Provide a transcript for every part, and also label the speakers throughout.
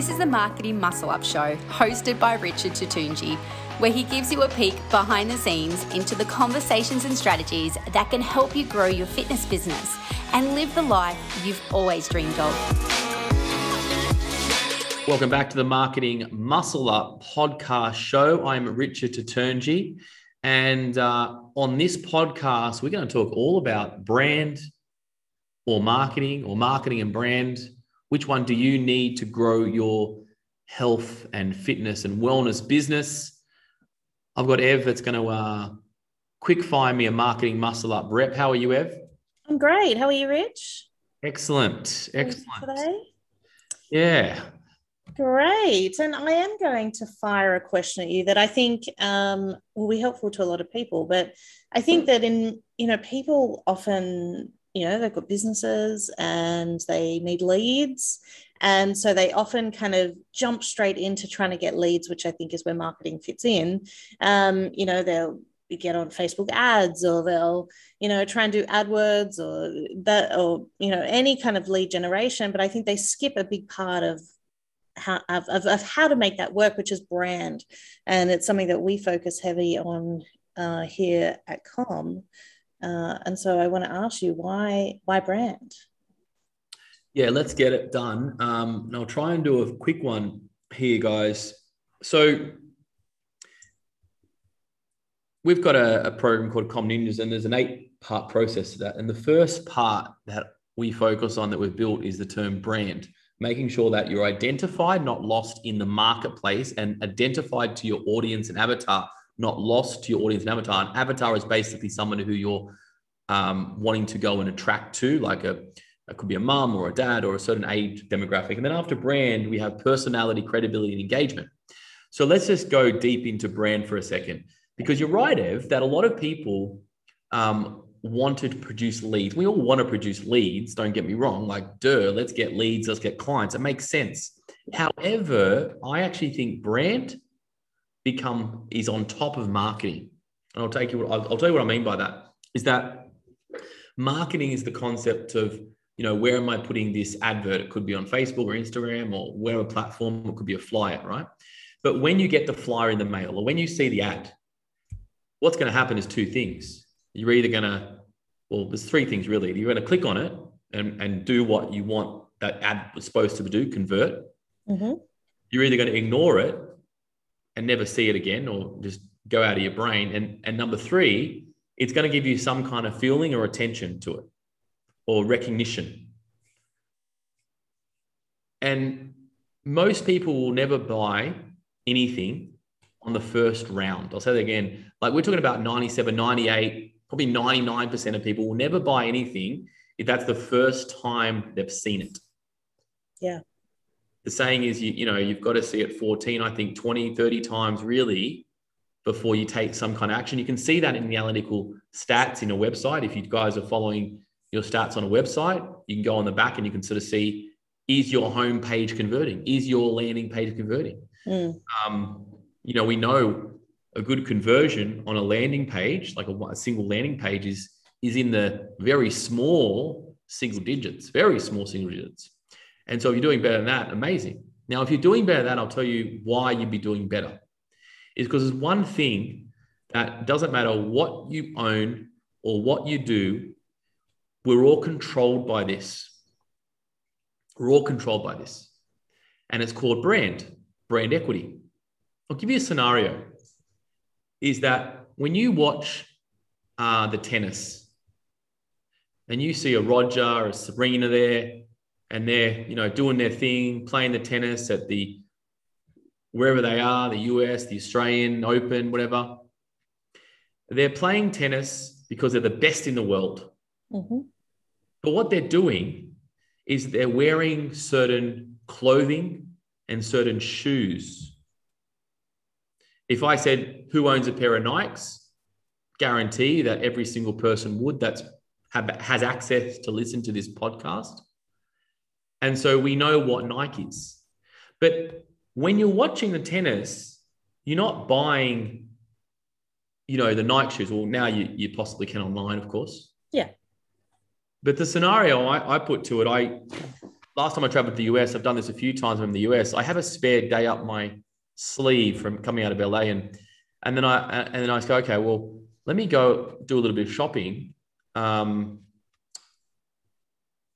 Speaker 1: This is the Marketing Muscle Up Show, hosted by Richard Tutunji, where he gives you a peek behind the scenes into the conversations and strategies that can help you grow your fitness business and live the life you've always dreamed of.
Speaker 2: Welcome back to the Marketing Muscle Up podcast show. I'm Richard Tutunji. And uh, on this podcast, we're going to talk all about brand or marketing or marketing and brand which one do you need to grow your health and fitness and wellness business? I've got Ev that's going to uh, quick fire me a marketing muscle up rep. How are you, Ev?
Speaker 3: I'm great. How are you, Rich?
Speaker 2: Excellent. Excellent. Today? Yeah.
Speaker 3: Great. And I am going to fire a question at you that I think um, will be helpful to a lot of people. But I think that in, you know, people often you know they've got businesses and they need leads. And so they often kind of jump straight into trying to get leads which i think is where marketing fits in. Um, you know they'll get on facebook ads or they'll you know try and do adwords or that or you know any kind of lead generation. But i think they skip a big part of how, of, of, how to make that work which is brand. And it's something that we focus heavy on uh, here at com uh, and so I want to ask you why why brand?
Speaker 2: Yeah, let's get it done. Um, and I'll try and do a quick one here, guys. So we've got a, a program called Com Ninjas, and there's an eight-part process to that. And the first part that we focus on that we've built is the term brand, making sure that you're identified, not lost in the marketplace, and identified to your audience and avatar not lost to your audience and avatar. An avatar is basically someone who you're um, wanting to go and attract to, like a it could be a mom or a dad or a certain age demographic. And then after brand, we have personality, credibility, and engagement. So let's just go deep into brand for a second, because you're right, Ev, that a lot of people um, wanted to produce leads. We all want to produce leads. Don't get me wrong. Like, duh, let's get leads, let's get clients. It makes sense. However, I actually think brand become is on top of marketing. And I'll take you. I'll, I'll tell you what I mean by that. Is that marketing is the concept of you know where am I putting this advert? It could be on Facebook or Instagram or wherever platform. It could be a flyer, right? But when you get the flyer in the mail or when you see the ad, what's going to happen is two things. You're either going to, well, there's three things really. You're going to click on it and, and do what you want that ad was supposed to do, convert. Mm-hmm. You're either going to ignore it and never see it again or just go out of your brain. And, and number three, it's going to give you some kind of feeling or attention to it or recognition. And most people will never buy anything on the first round. I'll say that again. Like we're talking about 97, 98, probably 99% of people will never buy anything if that's the first time they've seen it.
Speaker 3: Yeah
Speaker 2: the saying is you you know you've got to see it 14 i think 20 30 times really before you take some kind of action. You can see that in the analytical stats in a website. If you guys are following your stats on a website you can go on the back and you can sort of see is your home page converting? Is your landing page converting? Mm. um, you know we know a good conversion on a landing page like a, a single landing page is is in the very small single digits very small single digits and so if you're doing better than that, amazing. Now, if you're doing better than that, I'll tell you why you'd be doing better. Is because there's one thing that doesn't matter what you own or what you do, we're all controlled by this. We're all controlled by this. And it's called brand, brand equity. I'll give you a scenario is that when you watch uh, the tennis and you see a Roger, or a Serena there, and they're you know doing their thing, playing the tennis at the wherever they are, the US, the Australian Open, whatever. They're playing tennis because they're the best in the world. Mm-hmm. But what they're doing is they're wearing certain clothing and certain shoes. If I said, Who owns a pair of Nikes? Guarantee that every single person would that's have, has access to listen to this podcast. And so we know what Nike is. But when you're watching the tennis, you're not buying, you know, the Nike shoes. Well, now you, you possibly can online, of course.
Speaker 3: Yeah.
Speaker 2: But the scenario I, I put to it, I last time I traveled to the US, I've done this a few times in the US. I have a spare day up my sleeve from coming out of LA, and and then I and then I go, okay, well, let me go do a little bit of shopping. Um,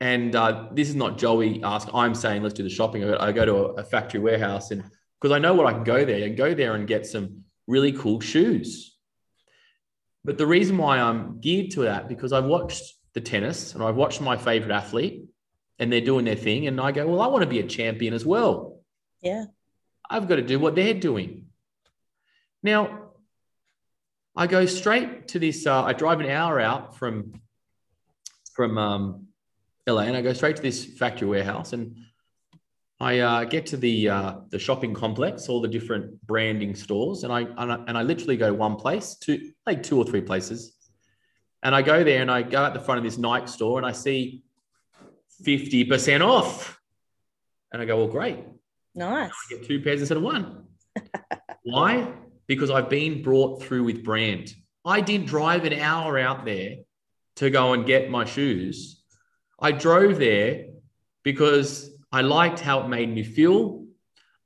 Speaker 2: and uh, this is not Joey ask. I'm saying let's do the shopping. I go to a, a factory warehouse, and because I know what I can go there and go there and get some really cool shoes. But the reason why I'm geared to that because I've watched the tennis and I've watched my favorite athlete and they're doing their thing. And I go, well, I want to be a champion as well.
Speaker 3: Yeah.
Speaker 2: I've got to do what they're doing. Now, I go straight to this. Uh, I drive an hour out from from um, LA, and I go straight to this factory warehouse, and I uh, get to the uh, the shopping complex, all the different branding stores, and I, and I and I literally go one place, two like two or three places, and I go there and I go at the front of this Nike store, and I see 50% off. And I go, well, great.
Speaker 3: Nice.
Speaker 2: I get two pairs instead of one. Why? Because I've been brought through with brand. I didn't drive an hour out there to go and get my shoes. I drove there because I liked how it made me feel.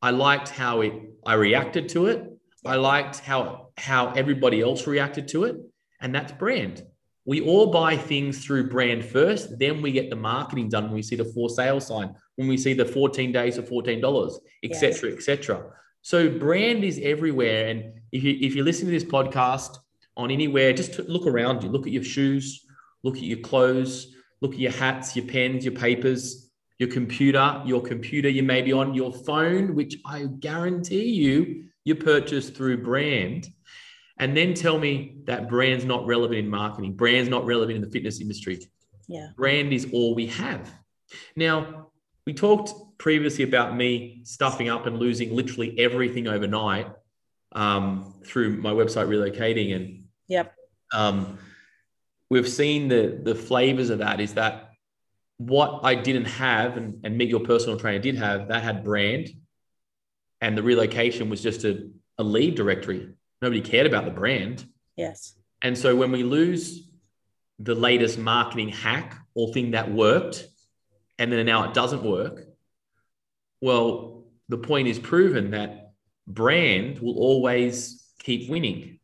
Speaker 2: I liked how it I reacted to it. I liked how how everybody else reacted to it. And that's brand we all buy things through brand first, then we get the marketing done when we see the for sale sign, when we see the 14 days for $14, etc., etc. So brand is everywhere. And if you if you listen to this podcast on anywhere, just look around you, look at your shoes, look at your clothes, look at your hats, your pens, your papers, your computer, your computer you may be on, your phone, which I guarantee you you purchase through brand and then tell me that brand's not relevant in marketing, brand's not relevant in the fitness industry.
Speaker 3: Yeah.
Speaker 2: Brand is all we have. Now, we talked previously about me stuffing up and losing literally everything overnight um, through my website relocating. And
Speaker 3: yep.
Speaker 2: Um, we've seen the the flavors of that is that what I didn't have and, and Meet Your Personal Trainer did have, that had brand. And the relocation was just a, a lead directory nobody cared about the brand.
Speaker 3: Yes.
Speaker 2: And so when we lose the latest marketing hack or thing that worked, and then now it doesn't work, well, the point is proven that brand will always keep winning.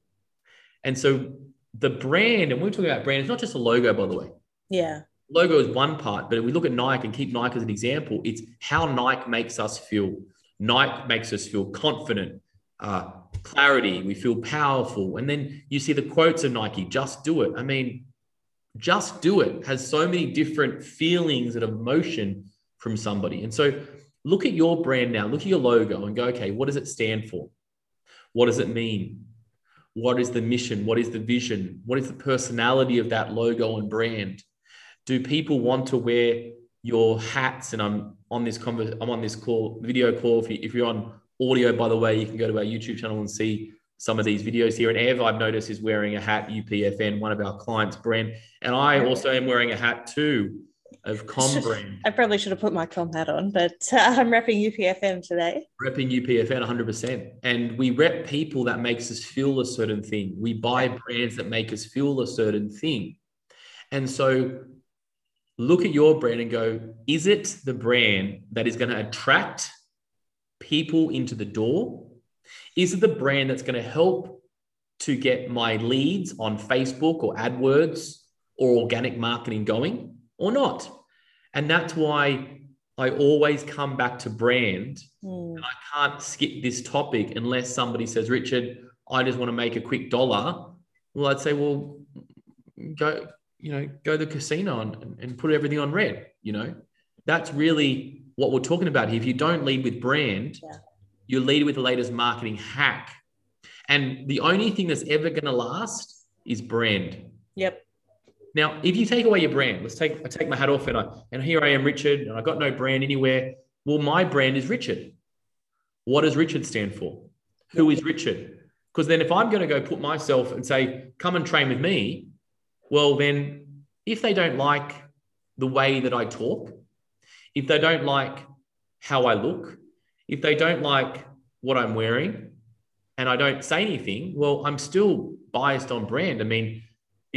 Speaker 2: And so the brand, and we're talking about brand, it's not just a logo, by the way.
Speaker 3: Yeah.
Speaker 2: Logo is one part, but if we look at Nike and keep Nike as an example, it's how Nike makes us feel. Nike makes us feel confident, uh, clarity, we feel powerful. And then you see the quotes of Nike, just do it. I mean, just do it has so many different feelings and emotion from somebody. And so look at your brand now, look at your logo and go, okay, what does it stand for? What does it mean? What is the mission? What is the vision? What is the personality of that logo and brand? Do people want to wear your hats? And I'm on this conver- I'm on this call, video call. If, you, if you're on audio, by the way, you can go to our YouTube channel and see some of these videos here. And Ev, I've noticed, is wearing a hat, UPFN, one of our clients' brand. And I also am wearing a hat too of Com brand.
Speaker 3: I probably should have put my Com hat on, but uh, I'm repping UPFN today.
Speaker 2: Repping UPFN 100%. And we rep people that makes us feel a certain thing. We buy brands that make us feel a certain thing. And so look at your brand and go, is it the brand that is going to attract people into the door? Is it the brand that's going to help to get my leads on Facebook or AdWords or organic marketing going or not? And that's why I always come back to brand.
Speaker 3: Mm.
Speaker 2: And I can't skip this topic unless somebody says, Richard, I just want to make a quick dollar. Well, I'd say, well, go, you know, go to the casino and, and put everything on red. You know, that's really what we're talking about here. If you don't lead with brand,
Speaker 3: yeah.
Speaker 2: you lead with the latest marketing hack. And the only thing that's ever going to last is brand.
Speaker 3: Yep.
Speaker 2: Now, if you take away your brand, let's take I take my hat off and I and here I am, Richard, and I got no brand anywhere. Well, my brand is Richard. What does Richard stand for? Who is Richard? Because then if I'm going to go put myself and say, come and train with me, well, then if they don't like the way that I talk, if they don't like how I look, if they don't like what I'm wearing, and I don't say anything, well, I'm still biased on brand. I mean,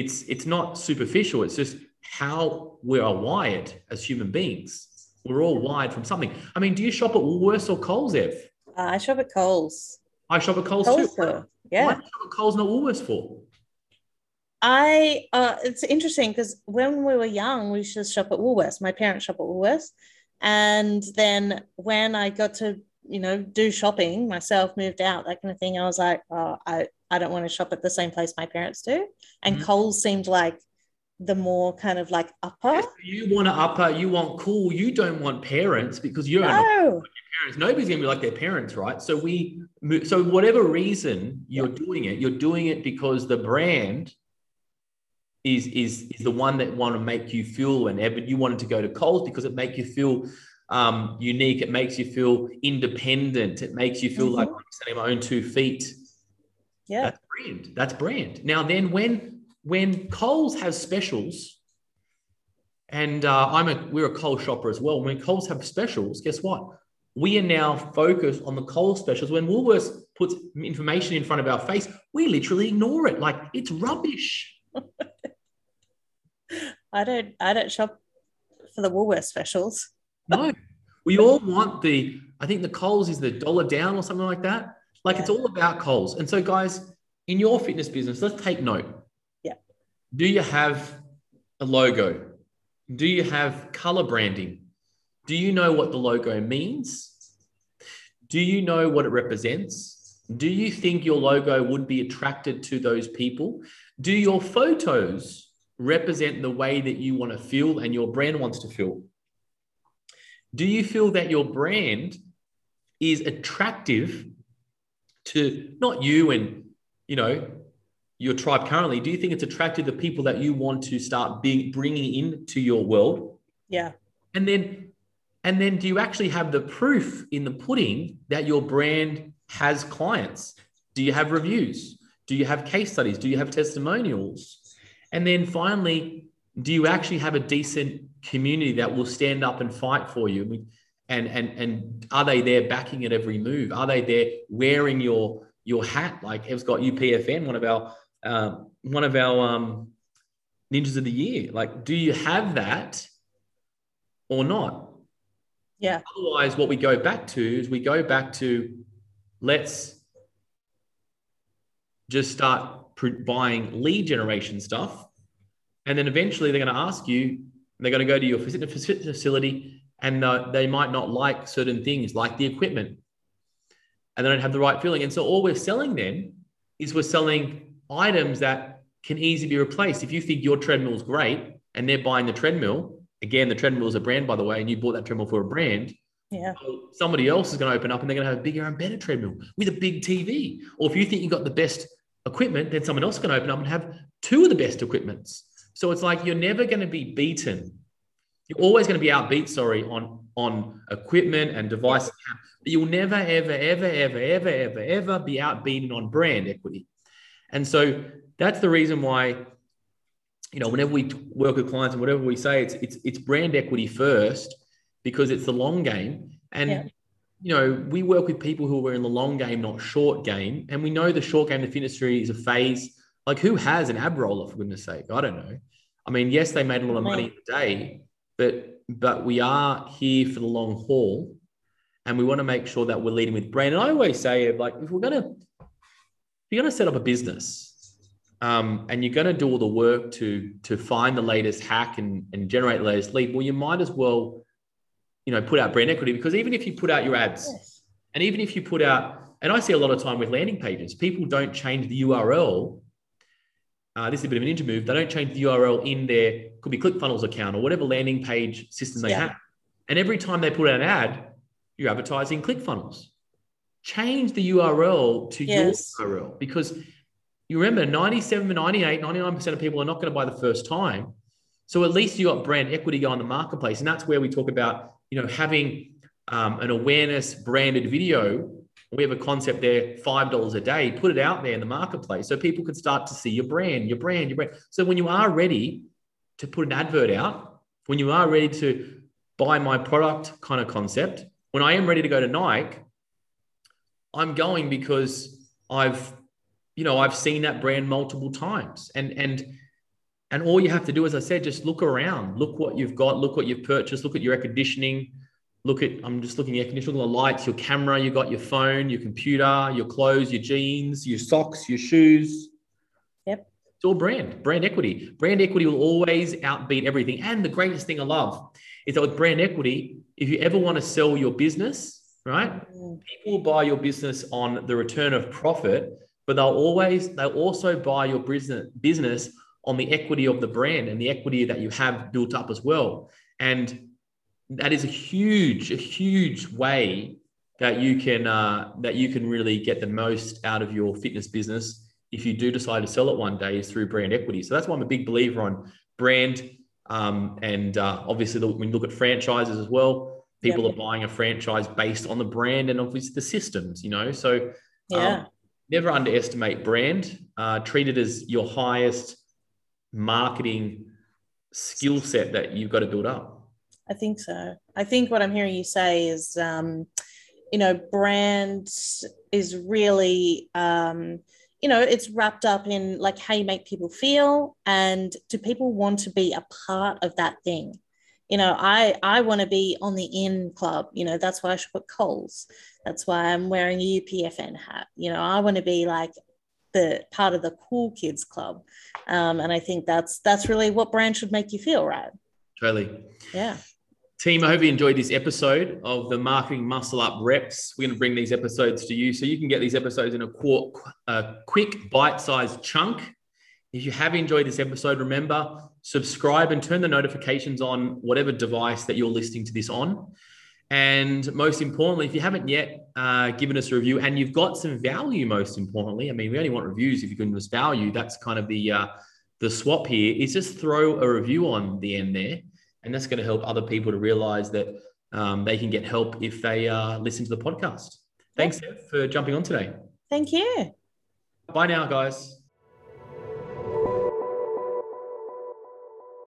Speaker 2: it's it's not superficial. It's just how we are wired as human beings. We're all wired from something. I mean, do you shop at Woolworths or Coles, Ev?
Speaker 3: Uh, I shop at Coles.
Speaker 2: I shop at Coles,
Speaker 3: Coles
Speaker 2: too.
Speaker 3: store.
Speaker 2: Why
Speaker 3: Yeah.
Speaker 2: do you shop at Coles, not Woolworths for?
Speaker 3: I uh it's interesting because when we were young, we used to shop at Woolworths. My parents shop at Woolworths. And then when I got to, you know, do shopping myself, moved out, that kind of thing, I was like, oh, I, I don't want to shop at the same place my parents do. And
Speaker 2: Mhm.
Speaker 3: Coles seemed like the more kind of like upper.
Speaker 2: You want to upper, you want cool, you don't want parents because you're not
Speaker 3: No.
Speaker 2: parents. Nobody's going to be like their parents, right? So we, so whatever reason you're doing it, you're doing it because the brand is is is the one that want to make you feel. And Evan, you wanted to go to Coles because it make you feel um, unique. It makes you feel independent. It makes you feel like
Speaker 3: Mhm.
Speaker 2: I'm standing on my own two feet.
Speaker 3: Yeah.
Speaker 2: That's brand. That's brand. Now then, when when Coles has specials, and uh, I'm a we're a Coles shopper as well. When Coles have specials, guess what? We are now focused on the Coles specials. When Woolworths puts information in front of our face, we literally ignore it. Like it's rubbish.
Speaker 3: I don't I don't shop for the Woolworths specials.
Speaker 2: No, we all want the. I think the Coles is the dollar down or something like that. Like it's all about Coles. And so, guys, in your fitness business, let's take note.
Speaker 3: Yeah.
Speaker 2: Do you have a logo? Do you have color branding? Do you know what the logo means? Do you know what it represents? Do you think your logo would be attracted to those people? Do your photos represent the way that you want to feel and your brand wants to feel? Do you feel that your brand is attractive to not you and you know your tribe currently? Do you think it's attracted the people that you want to start being bringing into your world?
Speaker 3: Yeah.
Speaker 2: And then, and then, do you actually have the proof in the pudding that your brand has clients? Do you have reviews? Do you have case studies? Do you have testimonials? And then finally, do you actually have a decent community that will stand up and fight for you? We- And and and are they there backing at every move? Are they there wearing your your hat? Like Ev's got UPFN, one of our um, one of our um, ninjas of the year. Like, do you have that or not?
Speaker 3: Yeah.
Speaker 2: Otherwise, what we go back to is we go back to let's just start buying lead generation stuff. And then eventually they're going to ask you, they're going to go to your facility and uh, they might not like certain things like the equipment and they don't have the right feeling. And so all we're selling then is we're selling items that can easily be replaced. If you think your treadmill is great and they're buying the treadmill, again, the treadmill is a brand, by the way, and you bought that treadmill for a brand,
Speaker 3: Yeah.
Speaker 2: well, somebody else is going to open up and they're going to have a bigger and better treadmill with a big TV. Or if you think you've got the best equipment, then someone else is going to open up and have two of the best equipments. So it's like you're never going to be beaten. You're always going to be outbeat, sorry, on, on equipment and device. But you'll never, ever, ever, ever, ever, ever, ever be outbeaten on brand equity. And so that's the reason why, you know, whenever we work with clients and whatever we say, it's it's it's brand equity first because it's the long game. And
Speaker 3: Yeah.
Speaker 2: you know, we work with people who are in the long game, not short game. And we know the short game, the fitness industry is a phase. Like who has an ab roller, for goodness sake? I don't know. I mean, yes, they made a lot of money in the day, but but we are here for the long haul. And we want to make sure that we're leading with brand. And I always say, like, if we're gonna if you're gonna set up a business, um, and you're going to do all the work to to find the latest hack and, and generate the latest lead, well, you might as well, you know, put out brand equity because even if you put out your ads,
Speaker 3: Yes.
Speaker 2: and even if you put out, and I see a lot of time with landing pages, people don't change the URL. Uh, this is a bit of an ninja move. They don't change the URL in their could be ClickFunnels account or whatever landing page system they
Speaker 3: Yeah.
Speaker 2: have. And every time they put out an ad, you're advertising ClickFunnels. Change the URL to
Speaker 3: Yes.
Speaker 2: your URL because you remember 97, 98, 99% of people are not going to buy the first time. So at least you got brand equity going in the marketplace. And that's where we talk about, you know, having um, an awareness branded video. We have a concept there, $5 a day, put it out there in the marketplace so people can start to see your brand, your brand, your brand. So when you are ready to put an advert out, when you are ready to buy my product kind of concept, when I am ready to go to Nike, I'm going because I've, you know, I've seen that brand multiple times. And and And all you have to do, as I said, just look around, look what you've got, look what you've purchased, look at your air conditioning, look at, I'm just looking at air conditioning, the lights, your camera, you got your phone, your computer, your clothes, your jeans, your socks, your shoes. It's all brand, brand equity. Brand equity will always outbeat everything. And the greatest thing I love is that with brand equity, if you ever want to sell your business, right?
Speaker 3: Mm.
Speaker 2: People will buy your business on the return of profit, but they'll always, they'll also buy your business business on the equity of the brand and the equity that you have built up as well. And that is a huge, a huge way that you can uh, that you can really get the most out of your fitness business if you do decide to sell it one day is through brand equity. So that's why I'm a big believer on brand. Um, and uh, obviously, the, when you look at franchises as well, people are buying a franchise based on the brand and obviously the systems. You know, so
Speaker 3: Yeah.
Speaker 2: um, never underestimate brand. Uh, treat it as your highest marketing skill set that you've got to build up.
Speaker 3: I think so. I think what I'm hearing you say is, um, you know, brand is really, um, you know, it's wrapped up in like how you make people feel, and do people want to be a part of that thing? You know, I I want to be on the in club. You know, that's why I shop at Coles. That's why I'm wearing a UPFN hat. You know, I want to be like the part of the cool kids club, um, and I think that's that's really what brand should make you feel, right?
Speaker 2: Totally.
Speaker 3: Yeah.
Speaker 2: Team, I hope you enjoyed this episode of the Marketing Muscle Up Reps. We're going to bring these episodes to you so you can get these episodes in a, qu- a quick bite sized chunk. If you have enjoyed this episode, remember subscribe and turn the notifications on whatever device that you're listening to this on. And most importantly, if you haven't yet uh, given us a review and you've got some value, most importantly, I mean, we only want reviews if you can give us value. That's kind of the uh, the swap here. Is just throw a review on the end there, and that's going to help other people to realize that um, they can get help if they uh, listen to the podcast. Thanks Ev, for jumping on today.
Speaker 3: Thank you.
Speaker 2: Bye now, guys.